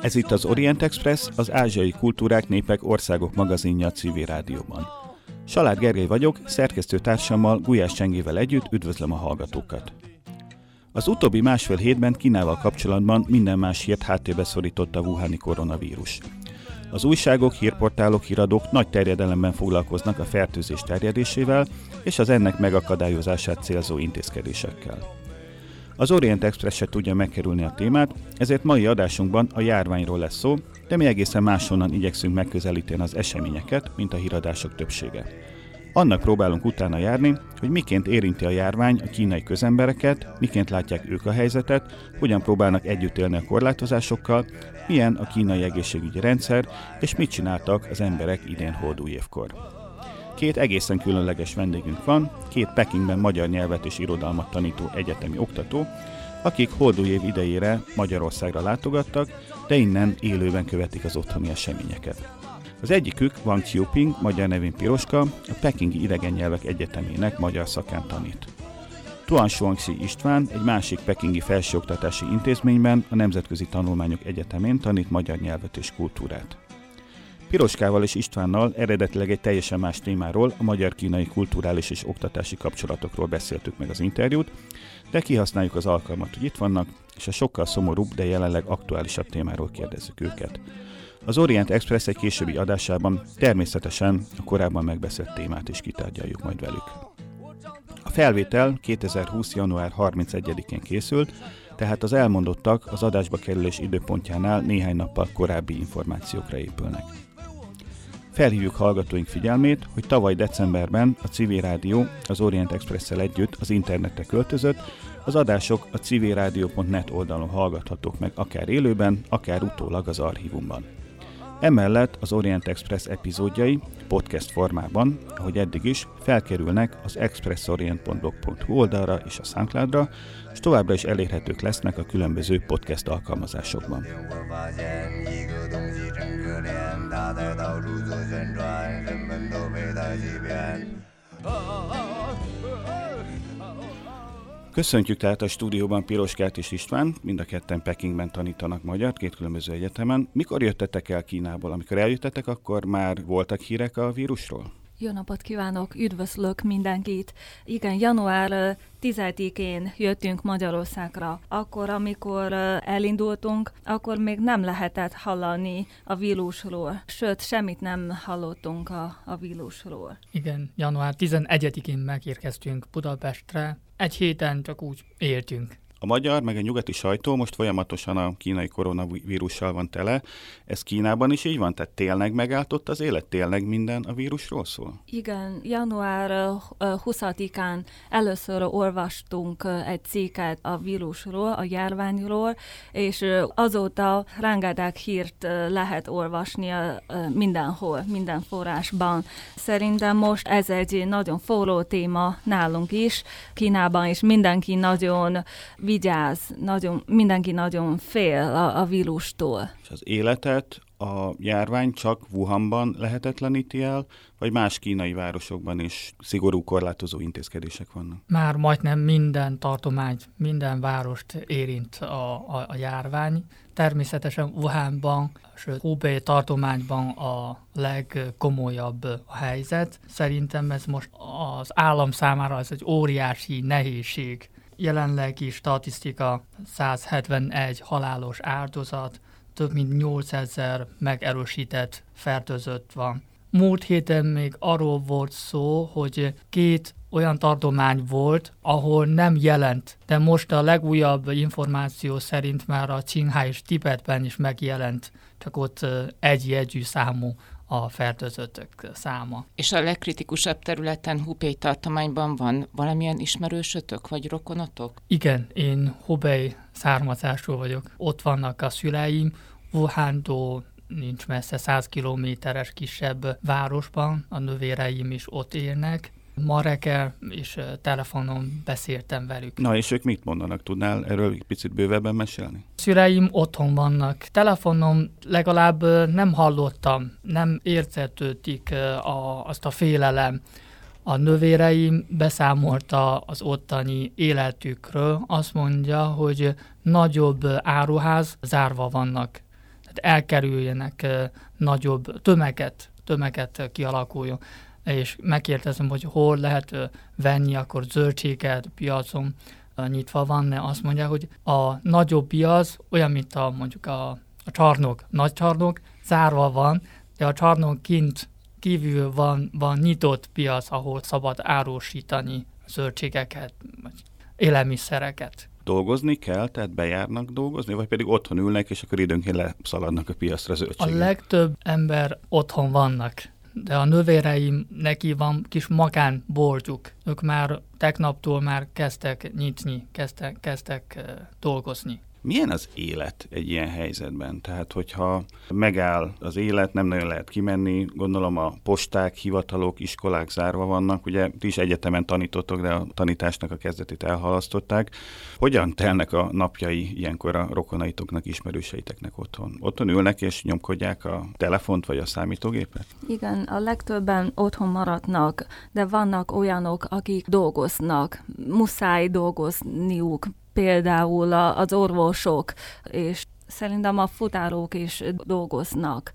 Ez itt az Orient Express, az Ázsiai Kultúrák, Népek, Országok magazinja a civil rádióban. Salád Gergely vagyok, szerkesztő társammal Gulyás Csengével együtt üdvözlöm a hallgatókat. Az utóbbi másfél hétben Kínával kapcsolatban minden más hírt háttérbe szorította a Wuhani koronavírus. Az újságok, hírportálok, híradók nagy terjedelemben foglalkoznak a fertőzés terjedésével és az ennek megakadályozását célzó intézkedésekkel. Az Orient Express se tudja megkerülni a témát, ezért mai adásunkban a járványról lesz szó, de mi egészen máshonnan igyekszünk megközelíteni az eseményeket, mint a híradások többsége. Annak próbálunk utána járni, hogy miként érinti a járvány a kínai közembereket, miként látják ők a helyzetet, hogyan próbálnak együtt élni a korlátozásokkal, milyen a kínai egészségügyi rendszer, és mit csináltak az emberek idén évkor. Két egészen különleges vendégünk van, két Pekingben magyar nyelvet és irodalmat tanító egyetemi oktató, akik év idejére Magyarországra látogattak, de innen élőben követik az otthoni eseményeket. Az egyikük Wang Qiuping, magyar nevén Piroska, a Pekingi Idegen Nyelvek Egyetemének magyar szakán tanít. Tuan Shuangxi István egy másik pekingi felsőoktatási intézményben, a Nemzetközi Tanulmányok Egyetemén tanít magyar nyelvet és kultúrát. Piroskával és Istvánnal eredetileg egy teljesen más témáról, a magyar-kínai kulturális és oktatási kapcsolatokról beszéltük meg az interjút, de kihasználjuk az alkalmat, hogy itt vannak, és a sokkal szomorúbb, de jelenleg aktuálisabb témáról kérdezzük őket. Az Orient Express egy későbbi adásában természetesen a korábban megbeszélt témát is kitárgyaljuk majd velük. A felvétel 2020. január 31-én készült, tehát az elmondottak az adásba kerülés időpontjánál néhány nappal korábbi információkra épülnek. Felhívjuk hallgatóink figyelmét, hogy tavaly decemberben a Civil Rádió az Orient Express-szel együtt az internetre költözött, az adások a civilradio.net oldalon hallgathatók meg akár élőben, akár utólag az archívumban. Emellett az Orient Express epizódjai podcast formában, ahogy eddig is, felkerülnek az expressorient.blog.hu oldalra és a Soundcloudra, és továbbra is elérhetők lesznek a különböző podcast alkalmazásokban. Köszöntjük tehát a stúdióban Piroskát és István, mind a ketten Pekingben tanítanak magyar, két különböző egyetemen. Mikor jöttetek el Kínából? Amikor eljöttetek, akkor már voltak hírek a vírusról? Jó napot kívánok, üdvözlök mindenkit. Igen, január 10-én jöttünk Magyarországra. Akkor, amikor elindultunk, akkor még nem lehetett hallani a vírusról. Sőt, semmit nem hallottunk a, a vírusról. Igen, január 11-én megérkeztünk Budapestre. Egy héten csak úgy éltünk. A magyar, meg a nyugati sajtó most folyamatosan a kínai koronavírussal van tele. Ez Kínában is így van? Tehát tényleg megállt az élet? Tényleg minden a vírusról szól? Igen, január 20-án először olvastunk egy cikket a vírusról, a járványról, és azóta rengeteg hírt lehet olvasni mindenhol, minden forrásban. Szerintem most ez egy nagyon forró téma nálunk is, Kínában is mindenki nagyon vigyáz, nagyon, mindenki nagyon fél a, a vírustól. És az életet a járvány csak Wuhanban lehetetleníti el, vagy más kínai városokban is szigorú korlátozó intézkedések vannak? Már majdnem minden tartomány, minden várost érint a, a, a járvány. Természetesen Wuhanban, sőt Hubei tartományban a legkomolyabb a helyzet. Szerintem ez most az állam számára ez egy óriási nehézség jelenlegi statisztika 171 halálos áldozat, több mint 8000 megerősített fertőzött van. Múlt héten még arról volt szó, hogy két olyan tartomány volt, ahol nem jelent, de most a legújabb információ szerint már a Qinghai és Tibetben is megjelent, csak ott egy jegyű számú a fertőzöttök száma. És a legkritikusabb területen Hubei tartományban van valamilyen ismerősötök vagy rokonotok? Igen, én Hubei származású vagyok. Ott vannak a szüleim, Wuhan-tól nincs messze 100 kilométeres kisebb városban, a nővéreim is ott élnek, ma reggel és telefonon beszéltem velük. Na és ők mit mondanak? Tudnál erről egy picit bővebben mesélni? Szüleim otthon vannak. Telefonon legalább nem hallottam, nem értetődik a, azt a félelem. A nővéreim beszámolta az ottani életükről, azt mondja, hogy nagyobb áruház zárva vannak tehát elkerüljenek nagyobb tömeget, tömeget kialakuljon. És megkérdezem, hogy hol lehet venni akkor zöldséget piacon, nyitva van, azt mondja, hogy a nagyobb piac olyan, mint a, mondjuk a, a csarnok, nagy csarnok, zárva van, de a csarnok kint kívül van, van nyitott piac, ahol szabad árusítani zöldségeket, vagy élelmiszereket. Dolgozni kell, tehát bejárnak dolgozni, vagy pedig otthon ülnek, és akkor időnként leszaladnak a piacra zöldségek? A legtöbb ember otthon vannak, de a nővéreim neki van kis magán boltjuk. Ők már tegnaptól már kezdtek nyitni, kezdtek, kezdtek dolgozni. Milyen az élet egy ilyen helyzetben? Tehát, hogyha megáll az élet, nem nagyon lehet kimenni, gondolom a posták, hivatalok, iskolák zárva vannak, ugye ti is egyetemen tanítottok, de a tanításnak a kezdetét elhalasztották. Hogyan telnek a napjai ilyenkor a rokonaitoknak, ismerőseiteknek otthon? Otthon ülnek és nyomkodják a telefont vagy a számítógépet? Igen, a legtöbben otthon maradnak, de vannak olyanok, akik dolgoznak, muszáj dolgozniuk, például az orvosok, és szerintem a futárók is dolgoznak.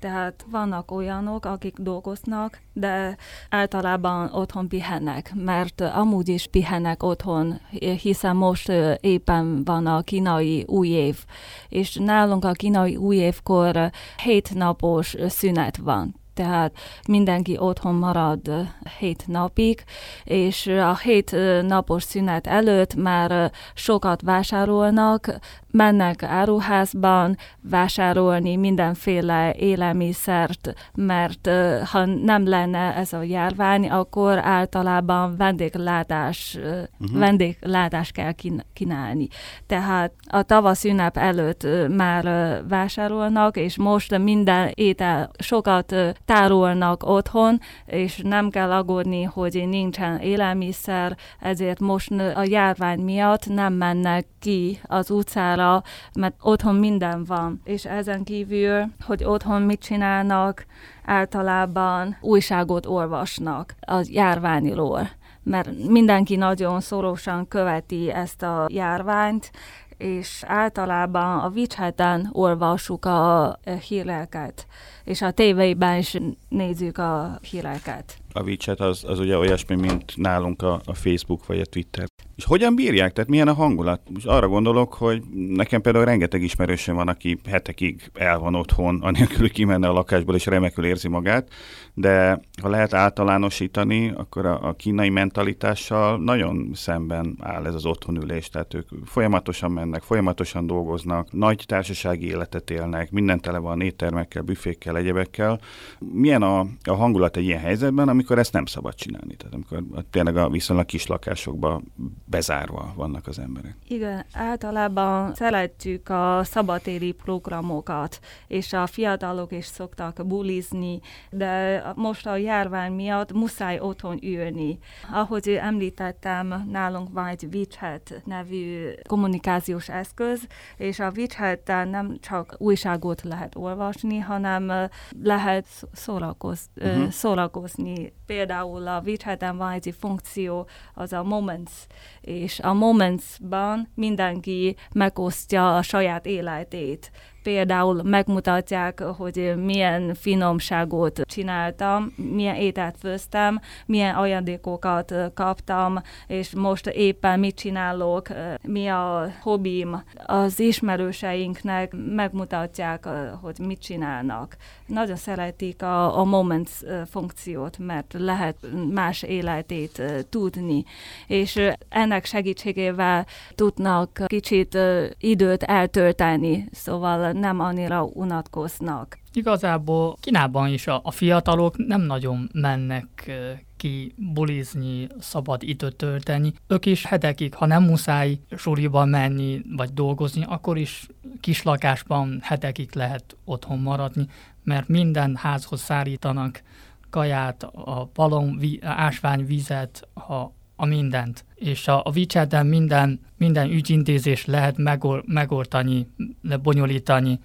Tehát vannak olyanok, akik dolgoznak, de általában otthon pihennek, mert amúgy is pihennek otthon, hiszen most éppen van a kínai új év, és nálunk a kínai új évkor hét napos szünet van tehát mindenki otthon marad hét napig, és a hét napos szünet előtt már sokat vásárolnak, mennek áruházban vásárolni mindenféle élelmiszert, mert ha nem lenne ez a járvány, akkor általában vendéglátás, uh-huh. vendéglátás kell kínálni. Tehát a tavasz ünnep előtt már vásárolnak, és most minden étel sokat tárolnak otthon, és nem kell aggódni, hogy nincsen élelmiszer, ezért most a járvány miatt nem mennek ki az utcára, mert otthon minden van. És ezen kívül, hogy otthon mit csinálnak, általában újságot olvasnak a járványról mert mindenki nagyon szorosan követi ezt a járványt, és általában a WeChat-en olvassuk a híreket, és a tévében is nézzük a híreket. A WeChat az, az ugye olyasmi, mint nálunk a, a Facebook vagy a Twitter. És hogyan bírják? Tehát milyen a hangulat? Most arra gondolok, hogy nekem például rengeteg ismerősöm van, aki hetekig el van otthon, anélkül, hogy kimenne a lakásból, és remekül érzi magát, de ha lehet általánosítani, akkor a, a kínai mentalitással nagyon szemben áll ez az otthonülés, tehát ők folyamatosan mennek, folyamatosan dolgoznak, nagy társasági életet élnek, minden tele van éttermekkel, büfékkel, egyebekkel. Milyen a, a hangulat egy ilyen helyzetben, amikor ezt nem szabad csinálni? Tehát amikor tényleg a viszonylag kis lakásokban bezárva vannak az emberek. Igen, általában szeretjük a szabatéri programokat, és a fiatalok is szoktak bulizni, de most a járvány miatt muszáj otthon ülni. Ahogy említettem, nálunk van egy WeChat nevű kommunikációs eszköz, és a wechat nem csak újságot lehet olvasni, hanem lehet szórakoz, uh-huh. szórakozni. Például a wechat van egy funkció, az a Moments, és a Momentsban mindenki megosztja a saját életét például megmutatják, hogy milyen finomságot csináltam, milyen ételt főztem, milyen ajándékokat kaptam, és most éppen mit csinálok, mi a hobbim. Az ismerőseinknek megmutatják, hogy mit csinálnak. Nagyon szeretik a, a Moments funkciót, mert lehet más életét tudni, és ennek segítségével tudnak kicsit időt eltölteni, szóval nem annyira unatkoznak. Igazából Kínában is a, a fiatalok nem nagyon mennek ki bulizni, szabad időt tölteni. Ők is hetekig, ha nem muszáj suliba menni vagy dolgozni, akkor is kislakásban hetekig lehet otthon maradni, mert minden házhoz szállítanak kaját, a balon, ásványvizet, a, a mindent. És a, a wechat minden, minden ügyintézés lehet megol, megoldani, lebonyolítani.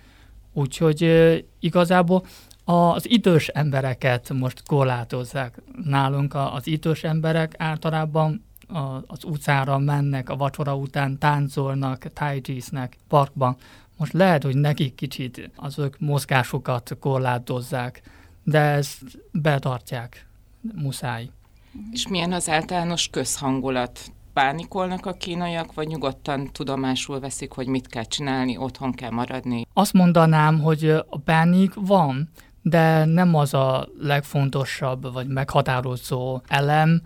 Úgyhogy igazából az idős embereket most korlátozzák. Nálunk az idős emberek általában az utcára mennek, a vacsora után táncolnak, tájcsísznek parkban. Most lehet, hogy nekik kicsit az ők mozgásokat korlátozzák, de ezt betartják, muszáj. És milyen az általános közhangulat? Pánikolnak a kínaiak, vagy nyugodtan tudomásul veszik, hogy mit kell csinálni, otthon kell maradni? Azt mondanám, hogy a pánik van, de nem az a legfontosabb vagy meghatározó elem,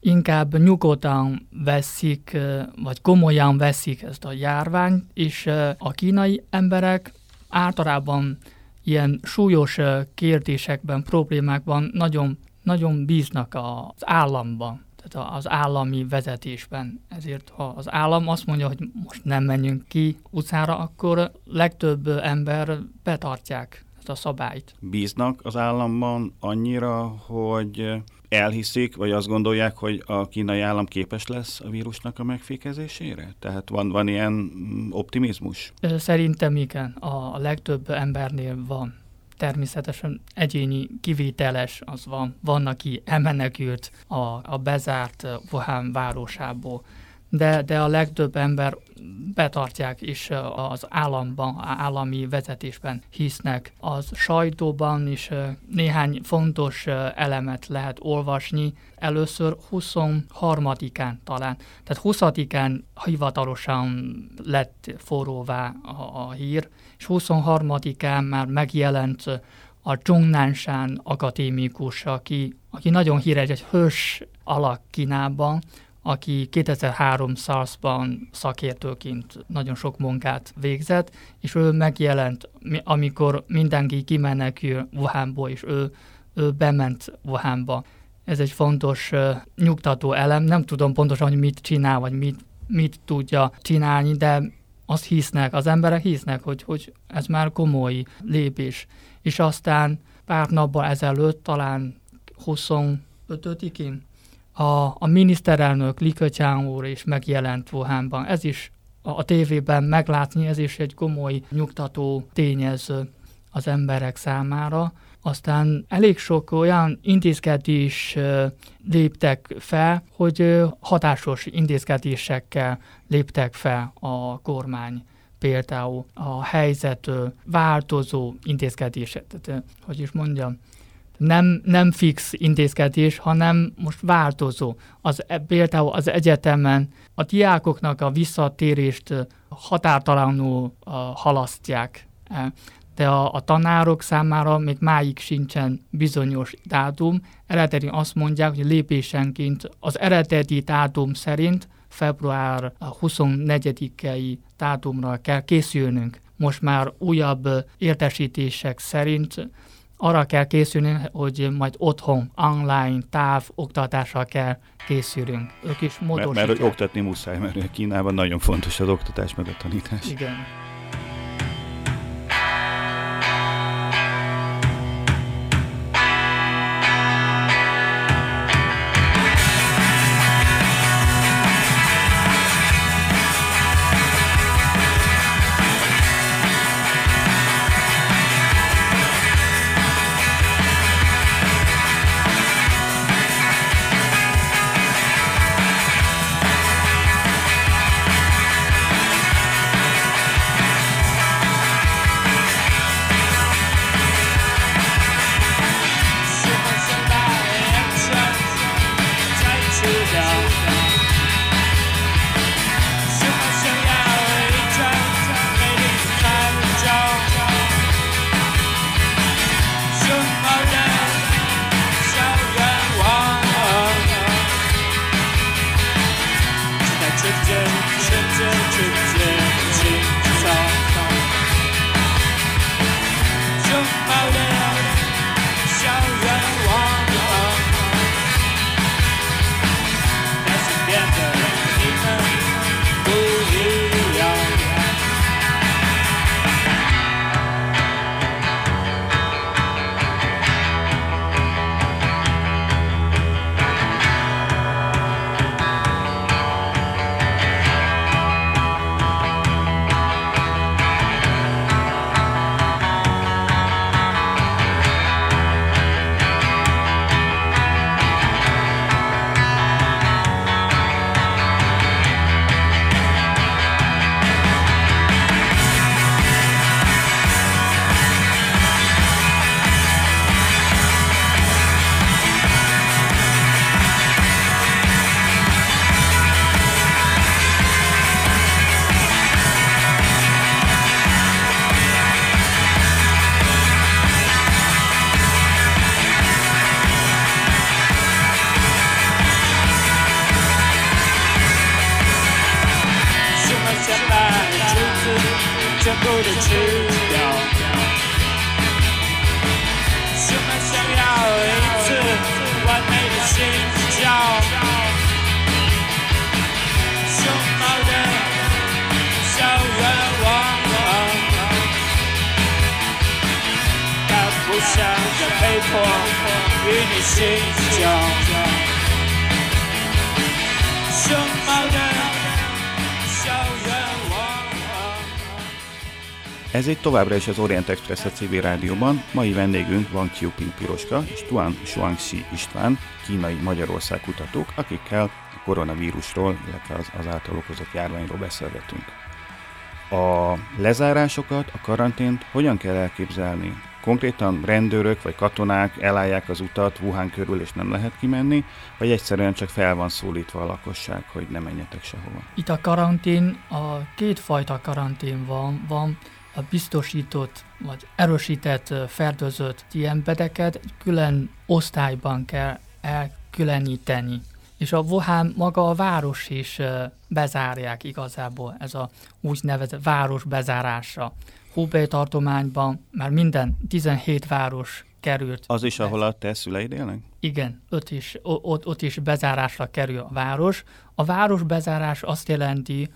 inkább nyugodtan veszik, vagy komolyan veszik ezt a járványt, és a kínai emberek általában ilyen súlyos kérdésekben, problémákban nagyon, nagyon bíznak az államban, tehát az állami vezetésben. Ezért ha az állam azt mondja, hogy most nem menjünk ki utcára, akkor legtöbb ember betartják ezt a szabályt. Bíznak az államban annyira, hogy elhiszik, vagy azt gondolják, hogy a kínai állam képes lesz a vírusnak a megfékezésére? Tehát van, van ilyen mm, optimizmus? Szerintem igen, a legtöbb embernél van. Természetesen egyéni kivételes az van. Van, aki elmenekült a, a bezárt Wuhan városából de, de a legtöbb ember betartják, és az államban, állami vezetésben hisznek. Az sajtóban is néhány fontos elemet lehet olvasni. Először 23-án talán, tehát 20-án hivatalosan lett forróvá a, a hír, és 23-án már megjelent a Zhongnanshan akadémikus, aki, aki nagyon híres, egy hős alak Kínában, aki 2003 SARS-ban szakértőként nagyon sok munkát végzett, és ő megjelent, amikor mindenki kimenekül Wuhanból, és ő, ő bement Wuhanba. Ez egy fontos uh, nyugtató elem. Nem tudom pontosan, hogy mit csinál, vagy mit, mit tudja csinálni, de azt hisznek, az emberek hisznek, hogy, hogy ez már komoly lépés. És aztán pár nappal ezelőtt, talán 25-én a, a miniszterelnök Li Keqiang úr is megjelent Wuhanban. Ez is a, a tévében meglátni, ez is egy komoly nyugtató tényező az emberek számára. Aztán elég sok olyan intézkedés léptek fel, hogy hatásos intézkedésekkel léptek fel a kormány például a helyzet változó intézkedések, tehát, hogy is mondjam, nem, nem fix intézkedés, hanem most változó. Az, e, például az egyetemen a diákoknak a visszatérést határtalanul uh, halasztják. De a, a tanárok számára még máig sincsen bizonyos dátum. Eredeti azt mondják, hogy lépésenként az eredeti dátum szerint február 24-i dátumra kell készülnünk. Most már újabb értesítések szerint arra kell készülni, hogy majd otthon, online, táv, oktatással kell készülünk. Ők is módosítják. Mert, mert hogy oktatni muszáj, mert Kínában nagyon fontos az oktatás meg a tanítás. Igen. Ez itt továbbra is az Orient Express a civil rádióban. Mai vendégünk Wang Qiuping Piroska és Tuan Shuangxi István, kínai Magyarország kutatók, akikkel a koronavírusról, illetve az, az által okozott járványról beszélgetünk. A lezárásokat, a karantént hogyan kell elképzelni? Konkrétan rendőrök vagy katonák elállják az utat Wuhan körül és nem lehet kimenni, vagy egyszerűen csak fel van szólítva a lakosság, hogy ne menjetek sehova? Itt a karantén, a kétfajta karantén van. Van a biztosított vagy erősített fertőzött ilyen beteket egy külön osztályban kell elkülöníteni. És a Wuhan maga a város is bezárják igazából, ez a úgynevezett város bezárása. Hubei tartományban már minden 17 város került. Az is, ahol a te szüleid élnek? Igen, ott is, ott, ott is bezárásra kerül a város. A város bezárás azt jelenti,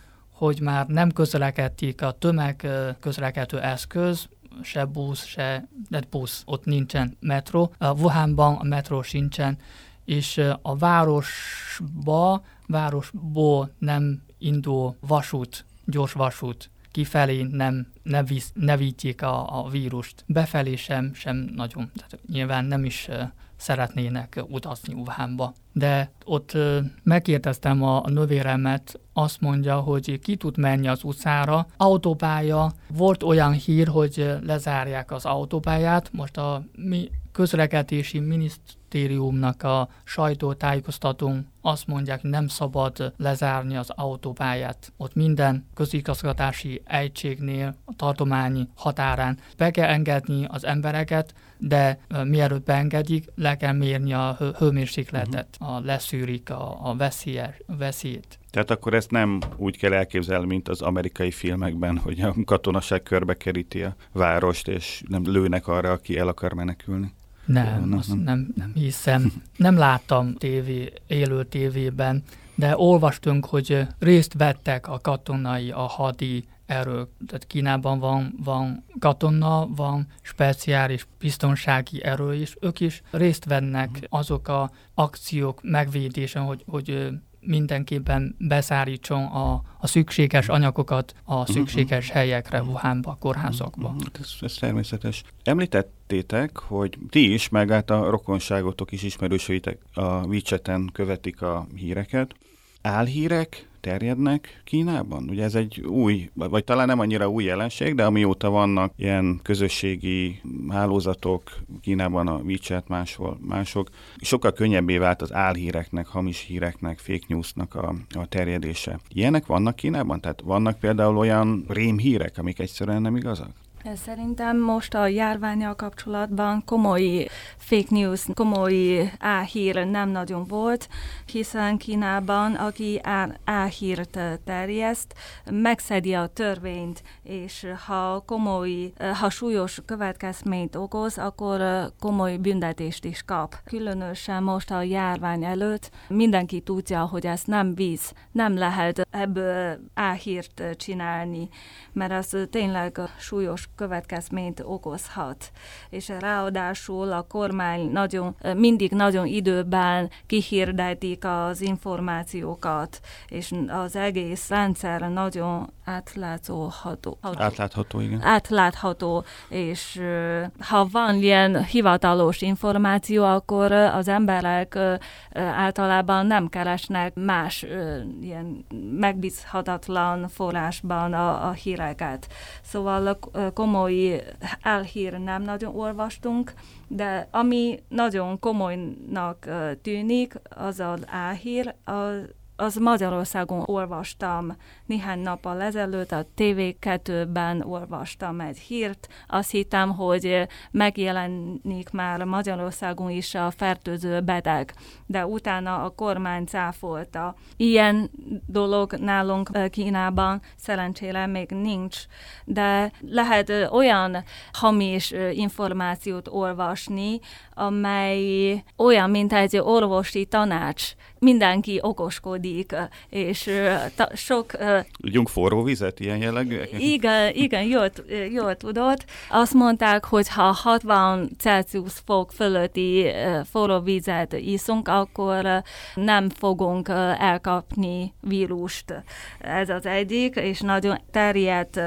hogy már nem közlekedik a tömeg közlekedő eszköz, se busz, se de busz, ott nincsen metro. A Wuhanban a metró sincsen, és a városba, városból nem indul vasút, gyors vasút kifelé nem, ne, visz, ne a, a vírust. Befelé sem, sem nagyon. Tehát nyilván nem is szeretnének utazni Wuhanba. De ott megkérdeztem a nővéremet, azt mondja, hogy ki tud menni az utcára. Autópálya, volt olyan hír, hogy lezárják az autópályát, most a mi közlekedési minisztériumnak a sajtótájékoztatón azt mondják, nem szabad lezárni az autópályát. Ott minden közigazgatási egységnél, a tartományi határán be kell engedni az embereket, de mielőtt beengedik, le kell mérni a hőmérsékletet, uh-huh. a leszűrik a, a veszélyes, veszélyt. Tehát akkor ezt nem úgy kell elképzelni, mint az amerikai filmekben, hogy a katonaság körbe keríti a várost, és nem lőnek arra, aki el akar menekülni. Nem, nem, azt nem, nem hiszem. Nem láttam tévé, élő tévében, de olvastunk, hogy részt vettek a katonai, a hadi erők. Tehát Kínában van, van katona, van speciális biztonsági erő is. Ők is részt vennek mhm. azok a akciók megvédésen, hogy, hogy mindenképpen beszállítson a, a szükséges anyagokat a mhm, szükséges helyekre, Wuhanba, kórházakba. Ez, ez természetes. Említettétek, hogy ti is, meg hát a rokonságotok is ismerősöitek a WeChat-en követik a híreket. Álhírek terjednek Kínában? Ugye ez egy új, vagy talán nem annyira új jelenség, de amióta vannak ilyen közösségi hálózatok, Kínában a WeChat, máshol mások, sokkal könnyebbé vált az álhíreknek, hamis híreknek, fake newsnak a, a terjedése. Ilyenek vannak Kínában? Tehát vannak például olyan rémhírek, amik egyszerűen nem igazak? Szerintem most a járványal kapcsolatban komoly fake news, komoly áhír nem nagyon volt, hiszen Kínában, aki áhírt terjeszt, megszedi a törvényt, és ha komoly, ha súlyos következményt okoz, akkor komoly büntetést is kap. Különösen most a járvány előtt mindenki tudja, hogy ez nem víz, nem lehet ebből áhírt csinálni, mert ez tényleg súlyos következményt okozhat. És ráadásul a kormány nagyon, mindig nagyon időben kihirdetik az információkat, és az egész rendszer nagyon átlátható. Átlátható, igen. Átlátható, és ha van ilyen hivatalos információ, akkor az emberek általában nem keresnek más ilyen megbízhatatlan forrásban a, a híreket. Szóval komoly elhír nem nagyon olvastunk, de ami nagyon komolynak tűnik, az az álhír, az az Magyarországon olvastam néhány nappal ezelőtt, a TV2-ben olvastam egy hírt. Azt hittem, hogy megjelenik már Magyarországon is a fertőző beteg, de utána a kormány cáfolta. Ilyen dolog nálunk Kínában szerencsére még nincs, de lehet olyan hamis információt olvasni, amely olyan, mint egy orvosi tanács. Mindenki okoskodik, és ta, sok... Tudjunk forró vizet ilyen jellegű? Igen, igen jól, jól tudod. Azt mondták, hogy ha 60 Celsius fok fölötti forró vizet iszunk, akkor nem fogunk elkapni vírust. Ez az egyik, és nagyon terjedt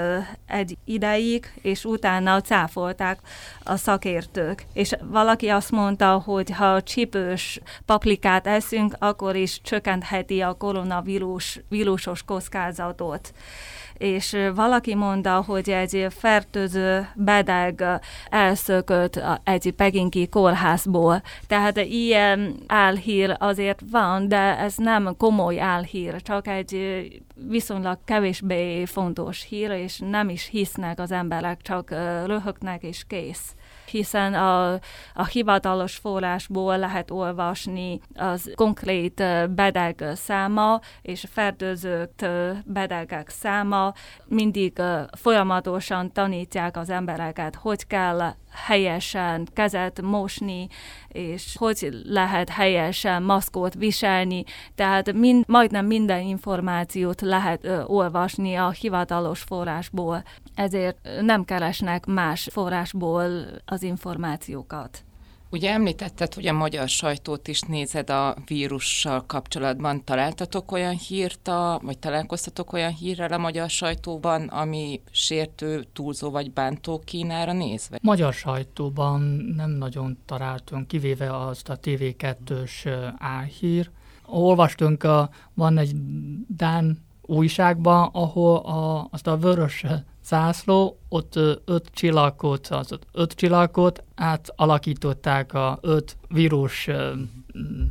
egy ideig, és utána cáfolták a szakértők. És valaki azt mondta, hogy ha csípős paplikát eszünk, akkor is csökkentheti a koronavírus vírusos kockázatot és valaki mondta, hogy egy fertőző bedeg elszökött egy pekingi kórházból. Tehát ilyen álhír azért van, de ez nem komoly álhír, csak egy viszonylag kevésbé fontos hír, és nem is hisznek az emberek, csak röhögnek és kész hiszen a, a hivatalos forrásból lehet olvasni az konkrét bedeg száma és fertőzött bedegek száma. Mindig folyamatosan tanítják az embereket, hogy kell helyesen kezet mosni, és hogy lehet helyesen maszkot viselni, tehát mind, majdnem minden információt lehet ö, olvasni a hivatalos forrásból, ezért nem keresnek más forrásból az információkat. Ugye említetted, hogy a magyar sajtót is nézed a vírussal kapcsolatban. Találtatok olyan hírt, a, vagy találkoztatok olyan hírrel a magyar sajtóban, ami sértő, túlzó vagy bántó Kínára nézve? Magyar sajtóban nem nagyon találtunk, kivéve azt a TV2-s álhír. Olvastunk, a, van egy Dán újságban, ahol a, azt a vörös zászló, ott öt csillagkot, az öt csillagkot átalakították a öt vírus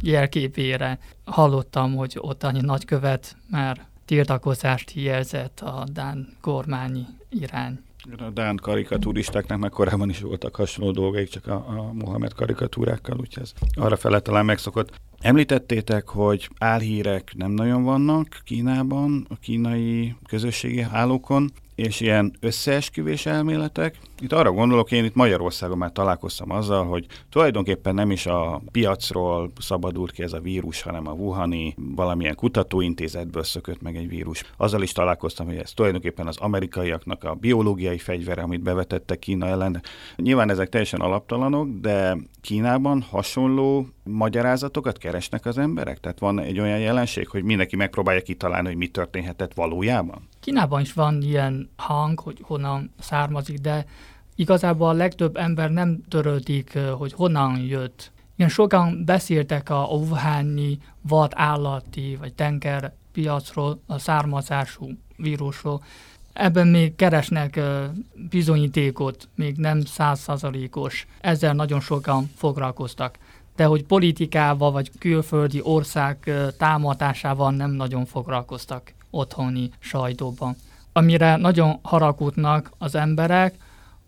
jelképére. Hallottam, hogy ott annyi nagykövet már tiltakozást jelzett a Dán kormányi irány. A Dán karikaturistáknak meg korábban is voltak hasonló dolgaik, csak a, a Mohamed karikatúrákkal, úgyhogy ez arra fele talán megszokott. Említettétek, hogy álhírek nem nagyon vannak Kínában, a kínai közösségi hálókon és ilyen összeesküvés elméletek. Itt arra gondolok, én itt Magyarországon már találkoztam azzal, hogy tulajdonképpen nem is a piacról szabadult ki ez a vírus, hanem a Wuhani valamilyen kutatóintézetből szökött meg egy vírus. Azzal is találkoztam, hogy ez tulajdonképpen az amerikaiaknak a biológiai fegyvere, amit bevetettek Kína ellen. Nyilván ezek teljesen alaptalanok, de Kínában hasonló magyarázatokat keresnek az emberek? Tehát van egy olyan jelenség, hogy mindenki megpróbálja kitalálni, hogy mi történhetett valójában? Kínában is van ilyen hang, hogy honnan származik, de igazából a legtöbb ember nem törődik, hogy honnan jött. Igen, sokan beszéltek a Wuhani vad állati vagy tengerpiacról, a származású vírusról. Ebben még keresnek bizonyítékot, még nem százszázalékos. Ezzel nagyon sokan foglalkoztak. De hogy politikával vagy külföldi ország támadásával nem nagyon foglalkoztak otthoni sajtóban. Amire nagyon haragudnak az emberek,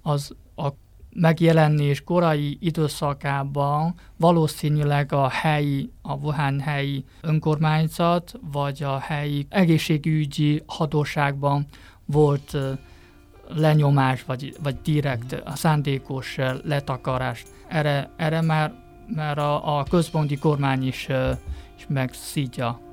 az a megjelenés korai időszakában valószínűleg a helyi, a Wuhan helyi önkormányzat, vagy a helyi egészségügyi hatóságban volt lenyomás, vagy, vagy direkt a szándékos letakarás. Erre, erre már, már a, a központi kormány is, is megszítja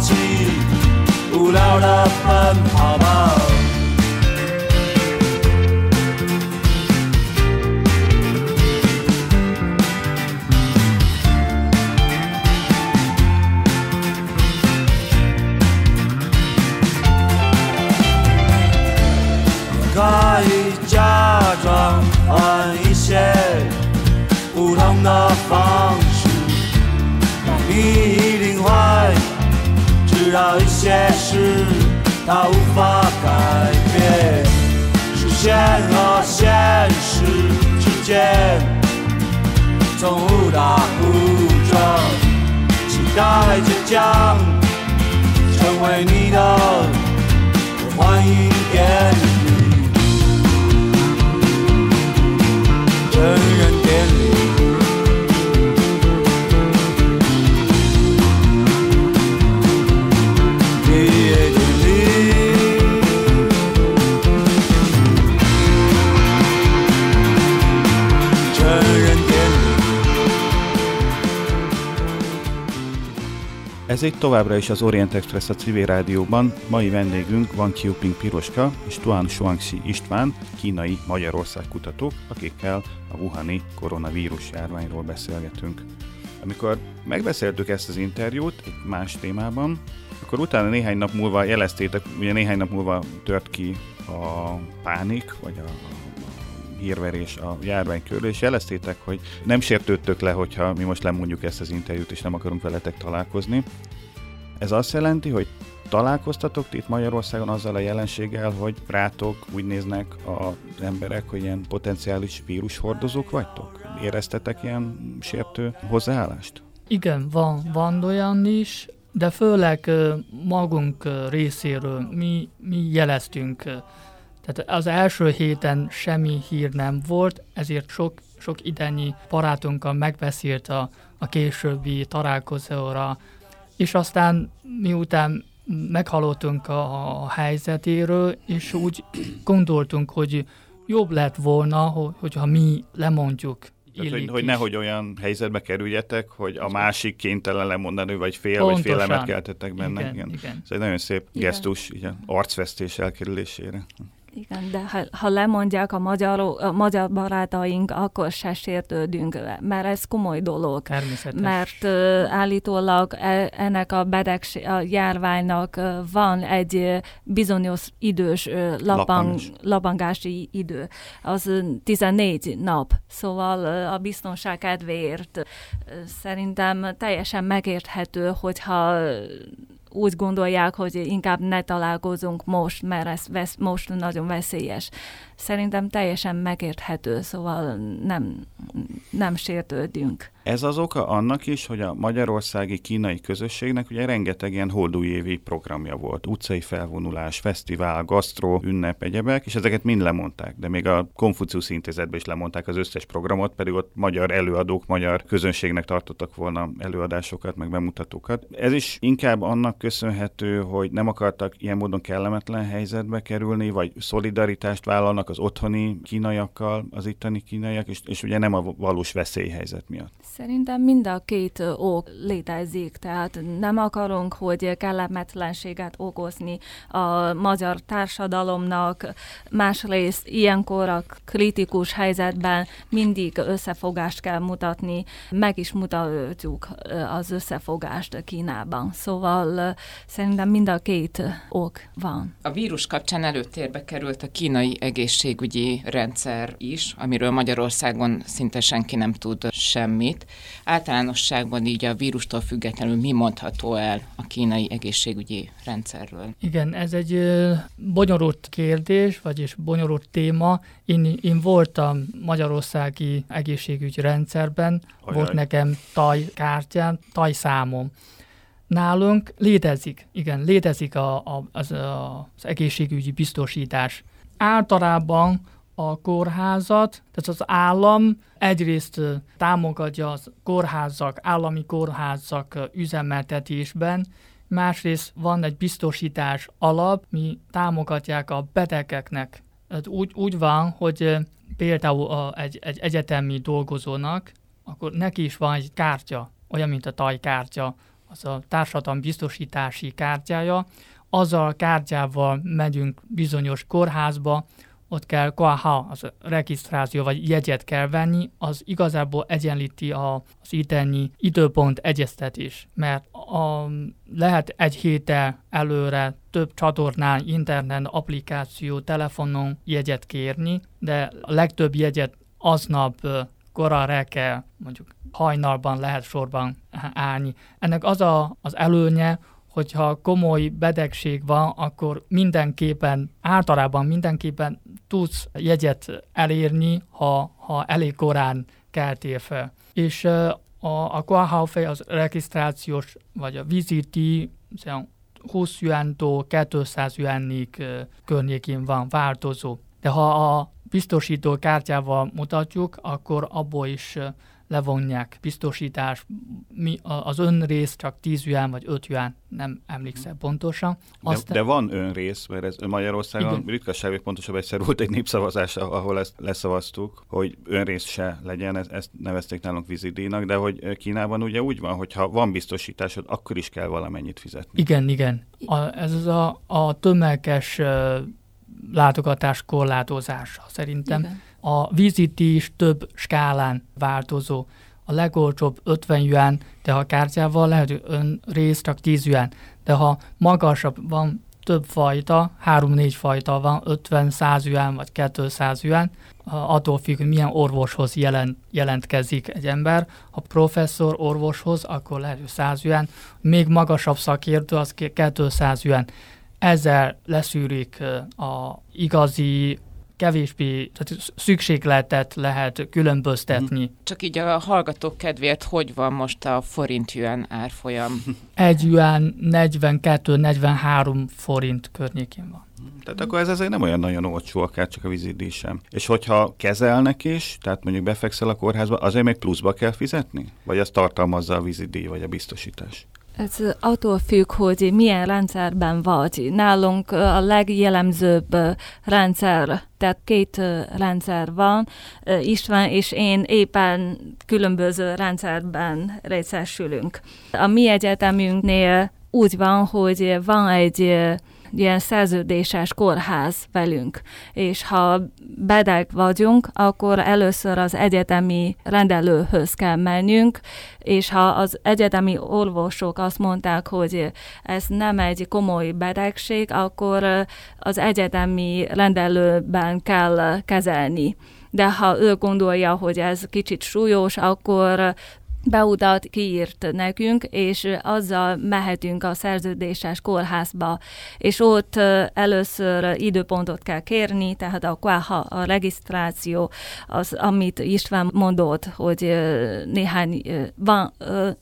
放弃无聊的奔跑吧。可以假装换一些不同的方知道一些事它无法改变。实现和现实之间从误打误撞，期待着将成为你的，我欢迎点你。真人 Ez itt továbbra is az Orient Express a civil rádióban. Mai vendégünk Van Qiuping Piroska és Tuan Shuangxi István, kínai Magyarország kutatók, akikkel a Wuhani koronavírus járványról beszélgetünk. Amikor megbeszéltük ezt az interjút egy más témában, akkor utána néhány nap múlva jeleztétek, ugye néhány nap múlva tört ki a pánik, vagy a hírverés a járvány körül, és jeleztétek, hogy nem sértődtök le, hogyha mi most lemondjuk ezt az interjút, és nem akarunk veletek találkozni. Ez azt jelenti, hogy találkoztatok itt Magyarországon azzal a jelenséggel, hogy rátok úgy néznek az emberek, hogy ilyen potenciális vírushordozók vagytok? Éreztetek ilyen sértő hozzáállást? Igen, van, van olyan is, de főleg magunk részéről mi, mi jeleztünk. Tehát az első héten semmi hír nem volt, ezért sok, sok idennyi barátunkkal megbeszélt a, a későbbi találkozóra, és aztán miután meghallottunk a, a helyzetéről, és úgy gondoltunk, hogy jobb lett volna, hogy, hogyha mi lemondjuk. Tehát, hogy, hogy nehogy olyan helyzetbe kerüljetek, hogy a másik kénytelen lemondani, vagy fél, Pontosan. vagy félelmet keltettek benne. Igen, Igen. igen. Ez egy nagyon szép Igen. gesztus, a arcvesztés elkerülésére. Igen, de ha, ha lemondják a magyar, a magyar barátaink, akkor se sértődünk, mert ez komoly dolog. Természetes. Mert uh, állítólag e, ennek a betegség, a járványnak uh, van egy uh, bizonyos idős uh, lapang, lapangási idő, az uh, 14 nap. Szóval uh, a biztonság kedvéért uh, szerintem teljesen megérthető, hogyha úgy gondolják, hogy inkább ne találkozunk most, mert ez vesz, most nagyon veszélyes. Szerintem teljesen megérthető, szóval nem, nem sértődünk. Ez az oka annak is, hogy a magyarországi kínai közösségnek ugye rengeteg ilyen holdújévi programja volt. Utcai felvonulás, fesztivál, gasztró, ünnep, egyebek, és ezeket mind lemondták. De még a Konfuciusz Intézetben is lemondták az összes programot, pedig ott magyar előadók, magyar közönségnek tartottak volna előadásokat, meg bemutatókat. Ez is inkább annak köszönhető, hogy nem akartak ilyen módon kellemetlen helyzetbe kerülni, vagy szolidaritást vállalnak az otthoni kínaiakkal, az itteni kínaiak, és, és ugye nem a valós veszélyhelyzet miatt. Szerintem mind a két ok létezik, tehát nem akarunk, hogy kellemetlenséget okozni a magyar társadalomnak. Másrészt ilyenkor a kritikus helyzetben mindig összefogást kell mutatni, meg is mutatjuk az összefogást Kínában. Szóval szerintem mind a két ok van. A vírus kapcsán előtérbe került a kínai egészségügyi rendszer is, amiről Magyarországon szinte senki nem tud semmit. Általánosságban így a vírustól függetlenül mi mondható el a kínai egészségügyi rendszerről? Igen, ez egy bonyolult kérdés, vagyis bonyolult téma. Én, én voltam Magyarországi egészségügyi rendszerben, Ajaj. volt nekem tajkártyám, tajszámom. Nálunk létezik, igen, létezik a, a, az, a, az egészségügyi biztosítás. Általában a kórházat, tehát az állam egyrészt támogatja az kórházak, állami kórházak üzemeltetésben, másrészt van egy biztosítás alap, mi támogatják a betegeknek. Ez úgy, úgy van, hogy például a, egy, egy egyetemi dolgozónak, akkor neki is van egy kártya, olyan, mint a tajkártya, az a társadalom biztosítási kártyája, azzal a kártyával megyünk bizonyos kórházba, ott kell koaha, az regisztráció vagy jegyet kell venni, az igazából egyenlíti a, az itteni időpont egyeztetés, mert a, lehet egy héttel előre több csatornán, internet, applikáció, telefonon jegyet kérni, de a legtöbb jegyet aznap korán reggel, mondjuk hajnalban lehet sorban állni. Ennek az a, az előnye, hogyha komoly betegség van, akkor mindenképpen, általában mindenképpen tudsz jegyet elérni, ha, ha elég korán keltél fel. És a, a Kuahaufei az regisztrációs, vagy a viziti, 20 yuan-tól 200 yuanig környékén van változó. De ha a biztosító kártyával mutatjuk, akkor abból is levonják biztosítás, mi, az önrész csak 10 yuan vagy 5 yuan, nem emlékszem pontosan. Aztán... De, de van önrész, mert ez Magyarországon Igen. ritkaság, hogy pontosabb egyszer volt egy népszavazás, ahol ezt leszavaztuk, hogy önrész se legyen, ezt, ezt nevezték nálunk vízidíjnak, de hogy Kínában ugye úgy van, hogy ha van biztosításod, akkor is kell valamennyit fizetni. Igen, igen. A, ez az a, a tömeges uh, látogatás korlátozása szerintem. Igen a vízíti is több skálán változó. A legolcsóbb 50 yuan, de ha kártyával lehet, hogy ön rész csak 10 yuan. De ha magasabb van több fajta, 3-4 fajta van, 50-100 yuan vagy 200 yuan, attól függ, hogy milyen orvoshoz jelent, jelentkezik egy ember. Ha professzor orvoshoz, akkor lehet, hogy 100 yuan, még magasabb szakértő, az 200 yuan. Ezzel leszűrik a igazi kevésbé, tehát szükségletet lehet különböztetni. Mhm. Csak így a hallgatók kedvéért, hogy van most a forint yuan árfolyam? Egy yuan 42-43 forint környékén van. Tehát akkor ez azért nem olyan nagyon olcsó, akár csak a vízidíj sem. És hogyha kezelnek is, tehát mondjuk befekszel a kórházba, azért még pluszba kell fizetni? Vagy az tartalmazza a vízidíj, vagy a biztosítás? Ez attól függ, hogy milyen rendszerben vagy. Nálunk a legjellemzőbb rendszer, tehát két rendszer van, István és én éppen különböző rendszerben részesülünk. A mi egyetemünknél úgy van, hogy van egy ilyen szerződéses kórház velünk, és ha bedeg vagyunk, akkor először az egyetemi rendelőhöz kell mennünk, és ha az egyetemi orvosok azt mondták, hogy ez nem egy komoly betegség, akkor az egyetemi rendelőben kell kezelni. De ha ő gondolja, hogy ez kicsit súlyos, akkor beutat kiírt nekünk, és azzal mehetünk a szerződéses kórházba, és ott először időpontot kell kérni, tehát a KWAHA, a regisztráció, az, amit István mondott, hogy néhány van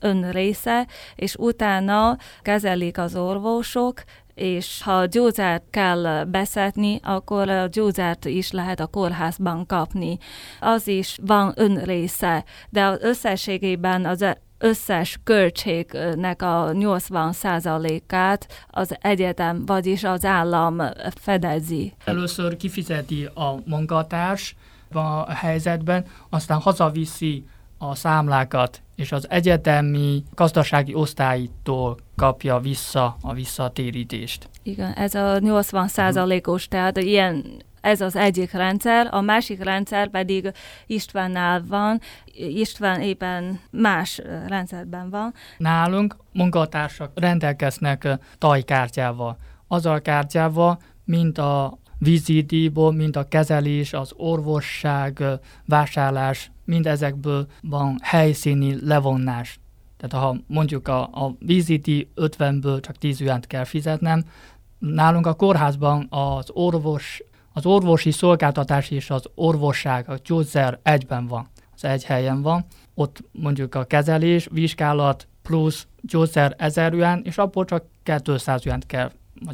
ön része, és utána kezelik az orvosok, és ha gyógyszert kell beszedni, akkor a gyógyszert is lehet a kórházban kapni. Az is van önrésze, de az összességében az összes költségnek a 80%-át az egyetem, vagyis az állam fedezi. Először kifizeti a munkatárs a helyzetben, aztán hazaviszi a számlákat, és az egyetemi gazdasági osztálytól kapja vissza a visszatérítést. Igen, ez a 80 százalékos, tehát ilyen ez az egyik rendszer, a másik rendszer pedig Istvánnál van, István éppen más rendszerben van. Nálunk munkatársak rendelkeznek tajkártyával. Azzal a kártyával, mint a vízidíjból, mint a kezelés, az orvosság, vásárlás, mind ezekből van helyszíni levonás. Tehát ha mondjuk a, a vízidíj 50-ből csak 10 juánt kell fizetnem, nálunk a kórházban az orvos, az orvosi szolgáltatás és az orvosság, a gyógyszer egyben van, az egy helyen van. Ott mondjuk a kezelés, vizsgálat plusz gyógyszer 1000 yuan, és abból csak 200 yuan kell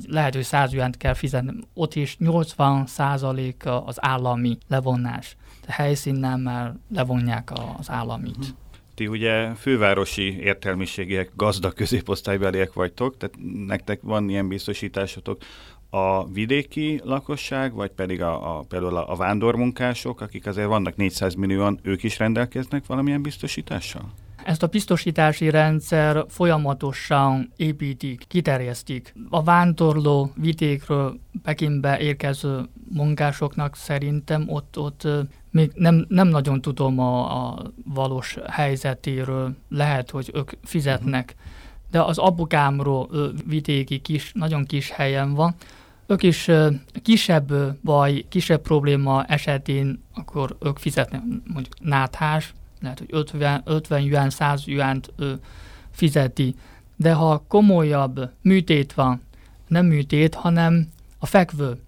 lehet, hogy 100 yuan kell fizetni, ott is 80 százalék az állami levonás. A helyszínen már levonják az államit. Uh-huh. Ti ugye fővárosi értelmiségiek, gazdag középosztálybeliek vagytok, tehát nektek van ilyen biztosításotok. a vidéki lakosság, vagy pedig a, a, például a, a vándormunkások, akik azért vannak 400 millióan, ők is rendelkeznek valamilyen biztosítással? Ezt a biztosítási rendszer folyamatosan építik, kiterjesztik. A vándorló vidékről Pekingbe érkező munkásoknak szerintem ott, ott még nem, nem nagyon tudom a, a valós helyzetéről, lehet, hogy ők fizetnek, de az abukámról vidéki kis, nagyon kis helyen van, ők is kisebb baj, kisebb probléma esetén akkor ők fizetnek, mondjuk náthás, lehet, hogy 50, 50 yuan, 100 yuant fizeti, de ha komolyabb műtét van, nem műtét, hanem a fekvő,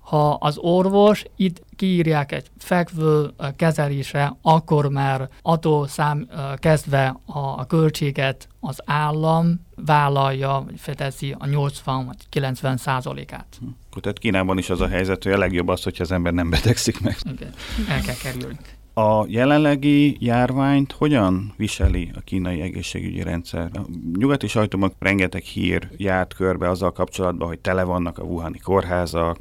ha az orvos itt kiírják egy fekvő kezelésre, akkor már attól szám kezdve a költséget az állam vállalja, vagy fedezi a 80 vagy 90 százalékát. Hm. Tehát Kínában is az a helyzet, hogy a legjobb az, hogyha az ember nem betegszik meg. Igen, el kell kerülni. A jelenlegi járványt hogyan viseli a kínai egészségügyi rendszer? A nyugati sajtóban rengeteg hír járt körbe azzal kapcsolatban, hogy tele vannak a wuhani kórházak,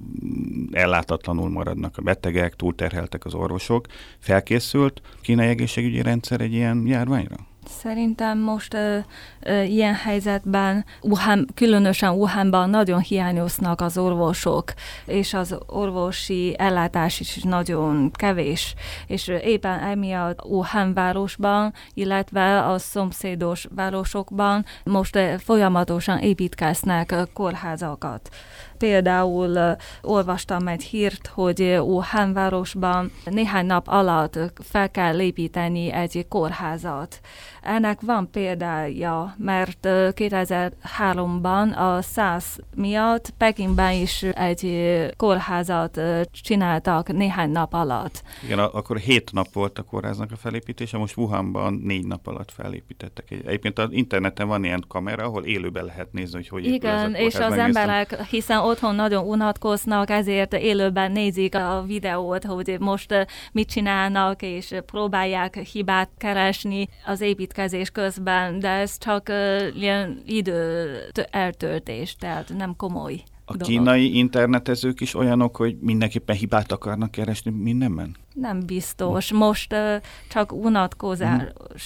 ellátatlanul maradnak a betegek, túlterheltek az orvosok. Felkészült a kínai egészségügyi rendszer egy ilyen járványra? Szerintem most ö, ö, ilyen helyzetben, Wuhan, különösen Wuhanban nagyon hiányoznak az orvosok, és az orvosi ellátás is nagyon kevés. És éppen emiatt Wuhan városban, illetve a szomszédos városokban most folyamatosan építkeznek kórházakat. Például olvastam egy hírt, hogy Wuhan városban néhány nap alatt fel kell építeni egy kórházat. Ennek van példája, mert 2003-ban a SARS miatt Pekingben is egy kórházat csináltak néhány nap alatt. Igen, akkor hét nap volt a kórháznak a felépítése, most Wuhanban négy nap alatt felépítettek. Egyébként az interneten van ilyen kamera, ahol élőben lehet nézni, hogy hogy Igen, és az emberek, hiszen otthon nagyon unatkoznak, ezért élőben nézik a videót, hogy most mit csinálnak, és próbálják hibát keresni az építkezés közben, de ez csak ilyen idő eltöltés, tehát nem komoly. A dolog. kínai internetezők is olyanok, hogy mindenképpen hibát akarnak keresni mindenben? Nem biztos. Most uh, csak unatkozás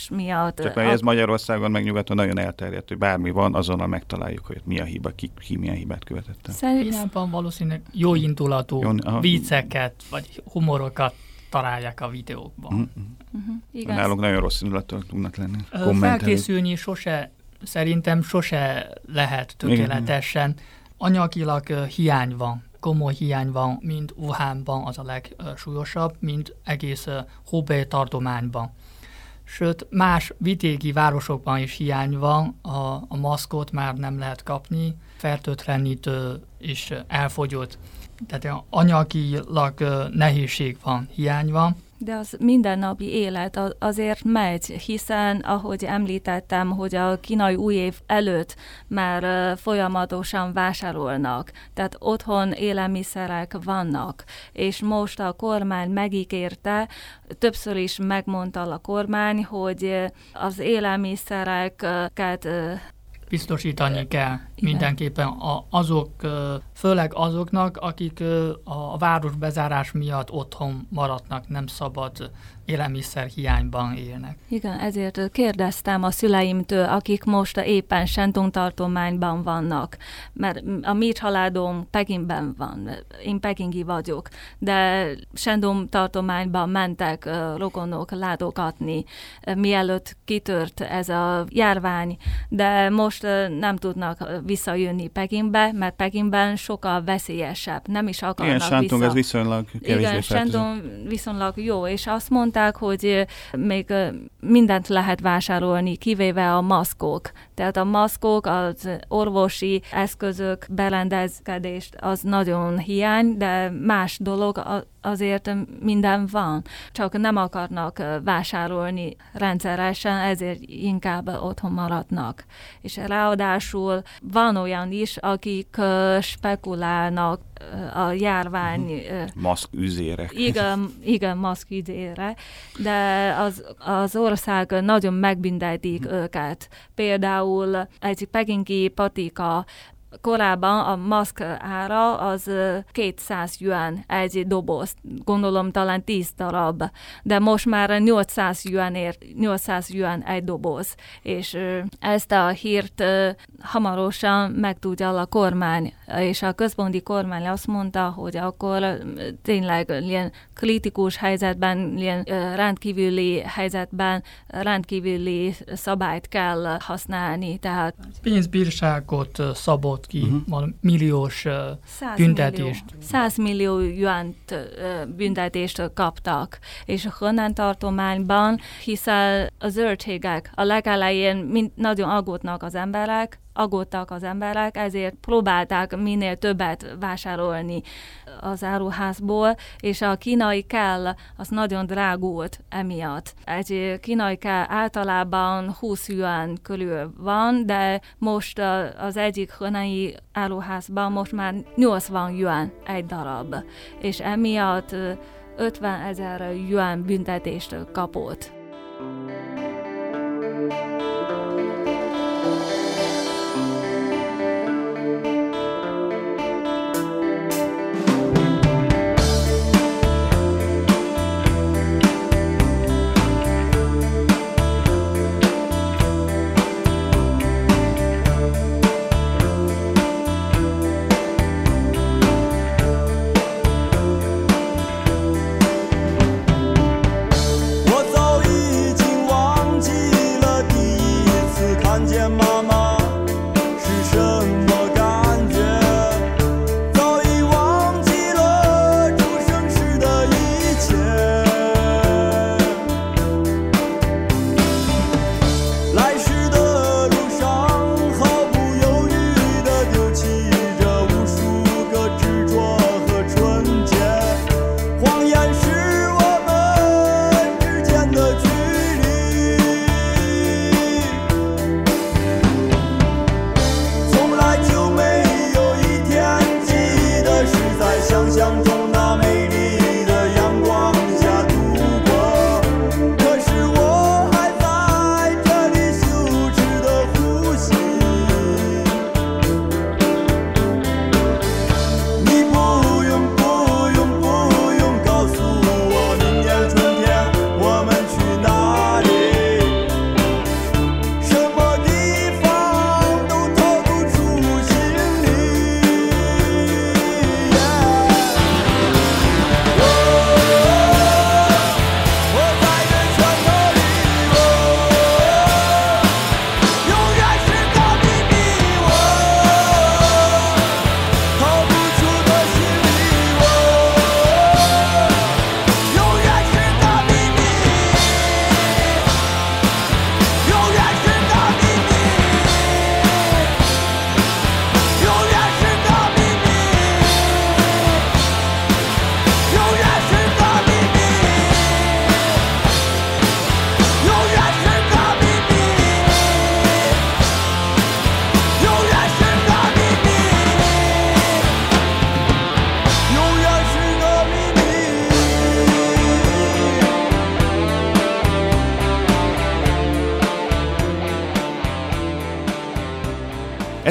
hmm. miatt. Csak mert ez Magyarországon meg nyugaton nagyon elterjedt, hogy bármi van, azonnal megtaláljuk, hogy mi a hiba, ki, ki milyen hibát követett. Szerintem valószínűleg jó indulatú jó, vicceket, vagy humorokat találják a videókban. Mm-hmm. Uh-huh. Igaz. Nálunk nagyon rossz indulatok tudnak lenni. Felkészülni sose, szerintem sose lehet tökéletesen. Igen anyagilag hiány van, komoly hiány van, mind Wuhanban az a legsúlyosabb, mint egész Hubei tartományban. Sőt, más vidéki városokban is hiány van, a, a maszkot már nem lehet kapni, fertőtlenítő is elfogyott. Tehát anyagilag nehézség van, hiány van. De az mindennapi élet azért megy, hiszen, ahogy említettem, hogy a kínai új év előtt már folyamatosan vásárolnak, tehát otthon élelmiszerek vannak, és most a kormány megígérte, többször is megmondta a kormány, hogy az élelmiszereket biztosítani kell Igen. mindenképpen a, azok, főleg azoknak, akik a város bezárás miatt otthon maradnak, nem szabad élelmiszer hiányban élnek. Igen, ezért kérdeztem a szüleimtől, akik most éppen Sentong tartományban vannak, mert a mi családom Pekingben van, én pekingi vagyok, de Sentong tartományban mentek rokonok látogatni, mielőtt kitört ez a járvány, de most nem tudnak visszajönni Pekingbe, mert Pekingben sokkal veszélyesebb, nem is akarnak Igen, Shantung vissza. ez viszonylag kevésbé Igen, Shantung viszonylag jó, és azt mondták, mondták, hogy még mindent lehet vásárolni, kivéve a maszkok. Tehát a maszkok, az orvosi eszközök, berendezkedést az nagyon hiány, de más dolog azért minden van. Csak nem akarnak vásárolni rendszeresen, ezért inkább otthon maradnak. És ráadásul van olyan is, akik spekulálnak a járvány... Maszk üzére. Igen, igen maszk üzére, de az, az ország nagyon megbüntetik őket. Például egy pekingi patika korábban a maszk ára az 200 yuan egy doboz, gondolom talán 10 darab, de most már 800 yuan, ér, 800 yuan egy doboz, és ezt a hírt hamarosan megtudja a kormány, és a központi kormány azt mondta, hogy akkor tényleg ilyen kritikus helyzetben, ilyen rendkívüli helyzetben rendkívüli szabályt kell használni. Tehát pénzbírságot szabott ki, uh-huh. milliós büntetést. Millió, 100 millió yuant büntetést kaptak, és a Henan tartományban, hiszen a zöldségek a legelején mind nagyon aggódnak az emberek, aggódtak az emberek, ezért próbálták minél többet vásárolni az áruházból, és a kínai kell az nagyon drágult emiatt. Egy kínai kell általában 20 yuan körül van, de most az egyik kínai áruházban most már 80 yuan egy darab, és emiatt 50 ezer yuan büntetést kapott.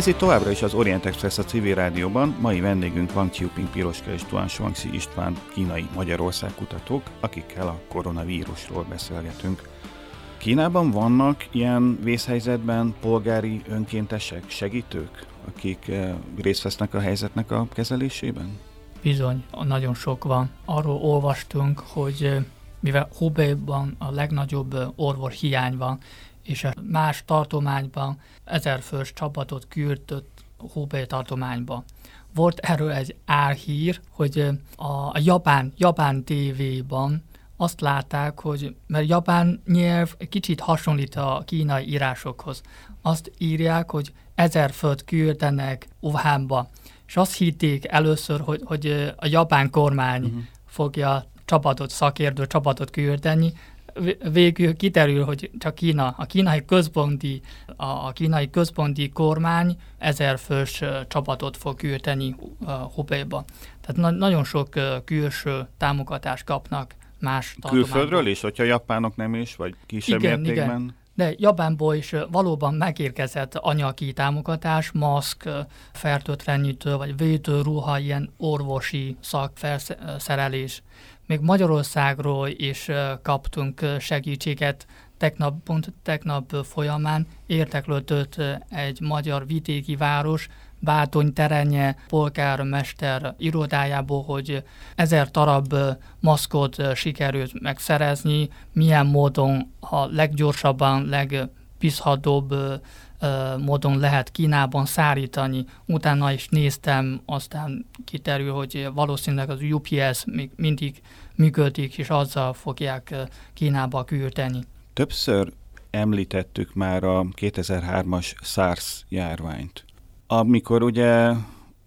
Ez itt továbbra is az Orient Express a civil rádióban. Mai vendégünk Wang Qiuping Piroska és Tuan Shuangxi István kínai Magyarország kutatók, akikkel a koronavírusról beszélgetünk. Kínában vannak ilyen vészhelyzetben polgári önkéntesek, segítők, akik eh, részt vesznek a helyzetnek a kezelésében? Bizony, nagyon sok van. Arról olvastunk, hogy eh, mivel Hubeiban a legnagyobb eh, orvos hiány van, és más tartományban ezerfős csapatot küldött Hubei tartományba. Volt erről egy álhír, hogy a, a japán, japán tévében azt látták, hogy mert japán nyelv kicsit hasonlít a kínai írásokhoz. Azt írják, hogy ezer föld küldenek Wuhanba. És azt hitték először, hogy, hogy a japán kormány uh-huh. fogja csapatot, szakértő csapatot küldeni, végül kiterül, hogy csak Kína, a kínai központi, a, kínai központi kormány ezer fős csapatot fog küldeni Hubeiba. Tehát na- nagyon sok külső támogatást kapnak más Külföldről is, hogyha japánok nem is, vagy kisebb igen, mértékben? Igen. de Japánból is valóban megérkezett anyagi támogatás, maszk, fertőtlenítő vagy védőruha, ilyen orvosi szakfelszerelés. Még Magyarországról is kaptunk segítséget, tegnap, pont tegnap folyamán. Érteklődött egy magyar vidéki város, Bátony terenye polgármester irodájából, hogy ezer darab maszkot sikerült megszerezni, milyen módon a leggyorsabban, legbízhatóbb módon lehet Kínában szárítani. Utána is néztem, aztán kiterül, hogy valószínűleg az UPS még mindig működik, és azzal fogják Kínába küldeni. Többször említettük már a 2003-as SARS járványt amikor ugye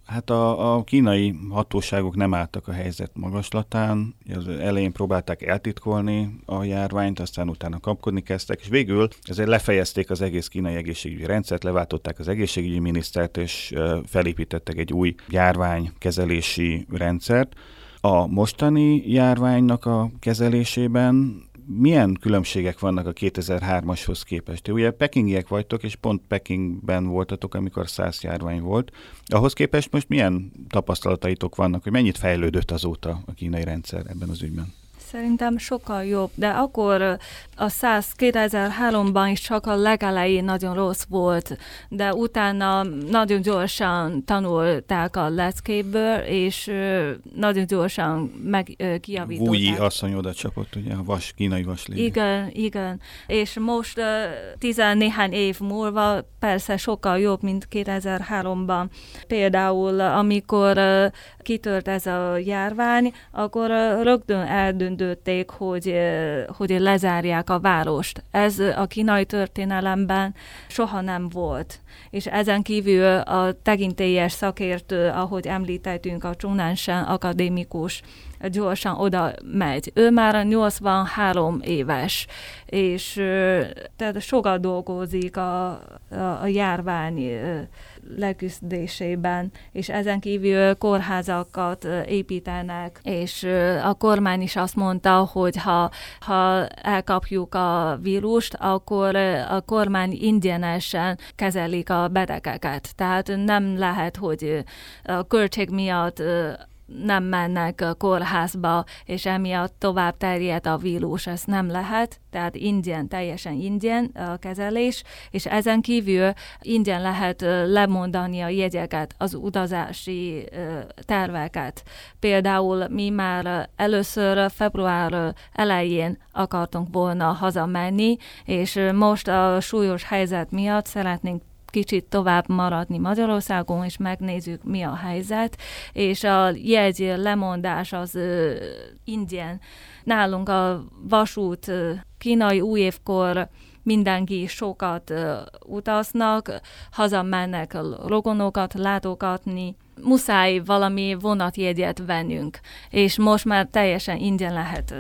Hát a, a kínai hatóságok nem álltak a helyzet magaslatán, az elején próbálták eltitkolni a járványt, aztán utána kapkodni kezdtek, és végül ezért lefejezték az egész kínai egészségügyi rendszert, leváltották az egészségügyi minisztert, és felépítettek egy új járványkezelési rendszert. A mostani járványnak a kezelésében milyen különbségek vannak a 2003-ashoz képest? Ugye pekingiek vagytok, és pont Pekingben voltatok, amikor száz járvány volt. Ahhoz képest most milyen tapasztalataitok vannak, hogy mennyit fejlődött azóta a kínai rendszer ebben az ügyben? Szerintem sokkal jobb, de akkor a 100 2003-ban is csak a legelején nagyon rossz volt, de utána nagyon gyorsan tanulták a leckéből, és nagyon gyorsan meg kiavították. Vúji asszony oda csapott, ugye, a vas, kínai vas légy. Igen, igen. És most tizennéhány év múlva persze sokkal jobb, mint 2003-ban. Például, amikor kitört ez a járvány, akkor rögtön eldöntötték, hogy, hogy lezárják a várost. Ez a kínai történelemben soha nem volt. És ezen kívül a tekintélyes szakértő, ahogy említettünk, a Csunánsen akadémikus, gyorsan oda megy. Ő már 83 éves, és tehát sokat dolgozik a, a, a járvány leküzdésében, és ezen kívül kórházakat építenek, és a kormány is azt mondta, hogy ha, ha elkapjuk a vírust, akkor a kormány ingyenesen kezelik a betegeket. Tehát nem lehet, hogy a költség miatt nem mennek kórházba, és emiatt tovább terjed a vírus, ez nem lehet, tehát ingyen, teljesen ingyen a kezelés, és ezen kívül ingyen lehet lemondani a jegyeket, az utazási terveket. Például mi már először február elején akartunk volna hazamenni, és most a súlyos helyzet miatt szeretnénk kicsit tovább maradni Magyarországon, és megnézzük, mi a helyzet, és a jegy lemondás az uh, ingyen. Nálunk a vasút uh, kínai újévkor mindenki sokat uh, utaznak, hazamennek a rogonokat látogatni, muszáj valami vonatjegyet vennünk, és most már teljesen ingyen lehet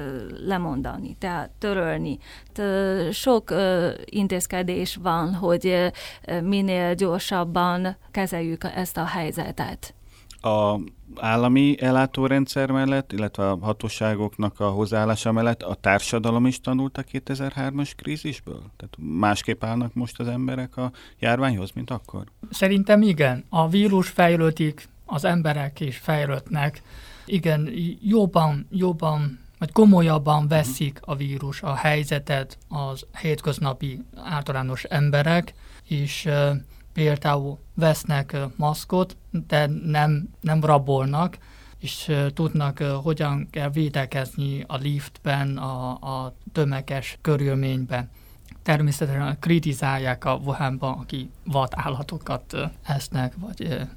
lemondani, tehát törölni. Sok intézkedés van, hogy minél gyorsabban kezeljük ezt a helyzetet a állami ellátórendszer mellett, illetve a hatóságoknak a hozzáállása mellett a társadalom is tanult a 2003-as krízisből? Tehát másképp állnak most az emberek a járványhoz, mint akkor? Szerintem igen. A vírus fejlődik, az emberek is fejlődnek. Igen, jobban, jobban vagy komolyabban veszik a vírus a helyzetet az hétköznapi általános emberek, és például vesznek maszkot, de nem, nem rabolnak, és tudnak, hogyan kell védekezni a liftben, a, a tömeges körülményben. Természetesen kritizálják a Wuhanban, aki vad állatokat esznek, vagy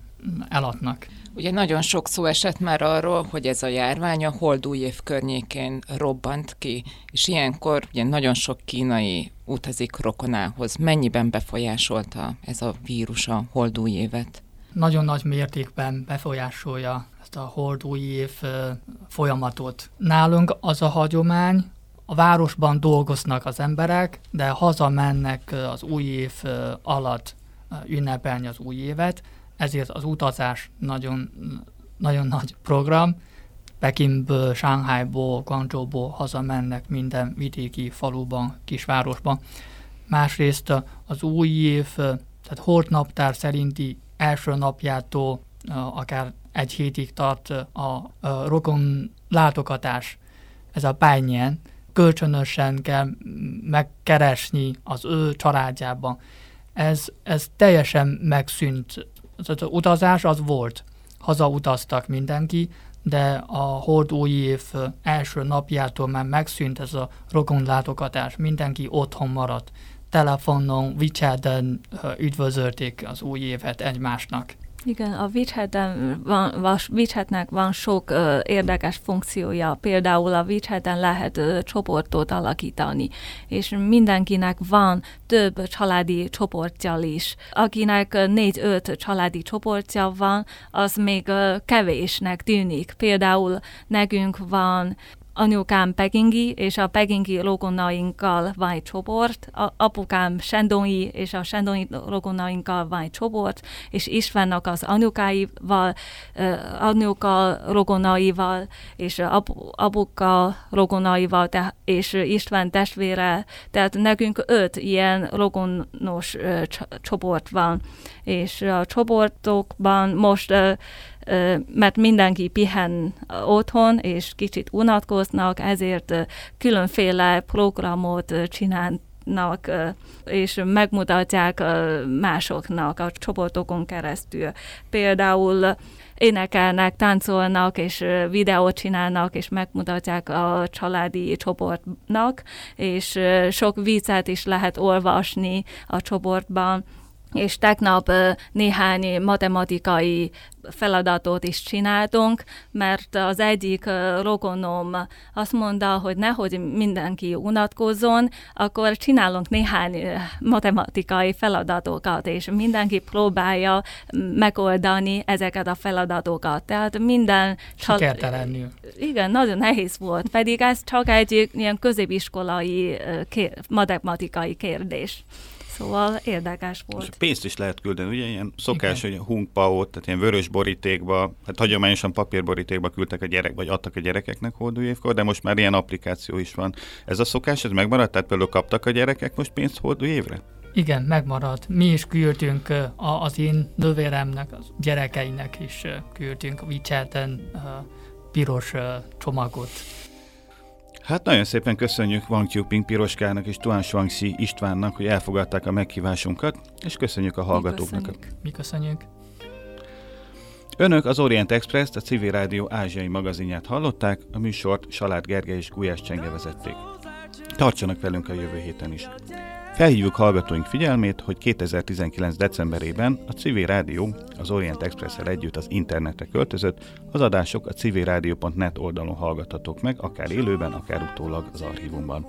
eladnak. Ugye nagyon sok szó esett már arról, hogy ez a járvány a holdúj év környékén robbant ki, és ilyenkor ugye nagyon sok kínai utazik rokonához. Mennyiben befolyásolta ez a vírus a holdúj évet? Nagyon nagy mértékben befolyásolja ezt a holdúj év folyamatot. Nálunk az a hagyomány, a városban dolgoznak az emberek, de hazamennek az új év alatt ünnepelni az új évet, ezért az utazás nagyon, nagyon nagy program. Pekinből, Shanghaiból, Guangzhouból hazamennek minden vidéki faluban, kisvárosban. másrészt az új év, tehát holt naptár szerinti első napjától akár egy hétig tart a rokon látogatás. Ez a bányen, kölcsönösen kell megkeresni az ő családjában. Ez, ez teljesen megszűnt. Az utazás az volt. Hazautaztak mindenki, de a Hord új év első napjától már megszűnt ez a rokonlátogatás. Mindenki otthon maradt. Telefonon, WeChat-en üdvözölték az új évet egymásnak. Igen, a WeChat-en van, van sok ö, érdekes funkciója. Például a WeChat-en lehet ö, csoportot alakítani, és mindenkinek van több családi csoportja is. Akinek négy-öt családi csoportja van, az még ö, kevésnek tűnik. Például nekünk van anyukám pekingi, és a pekingi rokonainkkal van egy csoport, a apukám sendongi, és a sendongi rokonainkkal van egy csoport, és Istvánnak az anyukáival, anyuka rokonaival, és apu, apuka rokonaival, te, és István testvére, tehát nekünk öt ilyen rokonos csoport van, és a csoportokban most mert mindenki pihen otthon, és kicsit unatkoznak, ezért különféle programot csinálnak, és megmutatják másoknak a csoportokon keresztül. Például énekelnek, táncolnak, és videót csinálnak, és megmutatják a családi csoportnak, és sok viccet is lehet olvasni a csoportban és tegnap néhány matematikai feladatot is csináltunk, mert az egyik rokonom azt mondta, hogy nehogy mindenki unatkozzon, akkor csinálunk néhány matematikai feladatokat, és mindenki próbálja megoldani ezeket a feladatokat. Tehát minden... Sikertelenül. Igen, nagyon nehéz volt, pedig ez csak egy ilyen középiskolai kér- matematikai kérdés. Szóval érdekes volt. És pénzt is lehet küldeni, ugye ilyen szokás, Igen. hogy hunkpaót, tehát ilyen vörös borítékba, hát hagyományosan papírborítékba küldtek a gyerek, vagy adtak a gyerekeknek hódújévkor, de most már ilyen applikáció is van. Ez a szokás, ez megmaradt? Tehát például kaptak a gyerekek most pénzt hódújévre? Igen, megmaradt. Mi is küldtünk az én nővéremnek, az gyerekeinek is küldtünk WeChat-en piros csomagot. Hát nagyon szépen köszönjük Wang Qiuping Piroskának és Tuan Shuangxi Istvánnak, hogy elfogadták a meghívásunkat, és köszönjük a hallgatóknak. Mi köszönjük. Mi köszönjük. Önök az Orient express a Civil Rádió ázsiai magazinját hallották, a műsort Salát Gergely és Gulyás Csenge vezették. Tartsanak velünk a jövő héten is. Felhívjuk hallgatóink figyelmét, hogy 2019. decemberében a Civil Rádió az Orient express együtt az internetre költözött, az adások a civilradio.net oldalon hallgathatók meg, akár élőben, akár utólag az archívumban.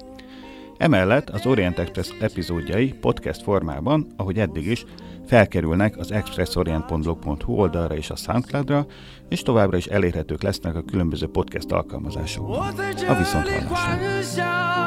Emellett az Orient Express epizódjai podcast formában, ahogy eddig is, felkerülnek az expressorient.blog.hu oldalra és a Soundcloudra, és továbbra is elérhetők lesznek a különböző podcast alkalmazásokban. A viszonthallásra!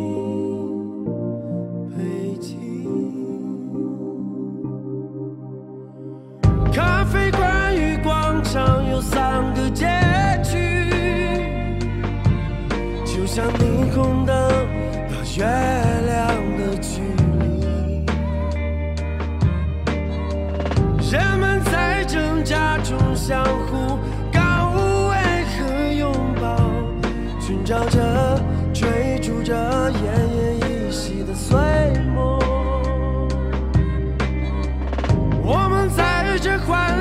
咖啡馆与广场有三个结局，就像霓虹灯到月亮的距离。人们在挣扎中相互告慰和拥抱，寻找着、追逐着奄奄一息的碎梦。我们在这欢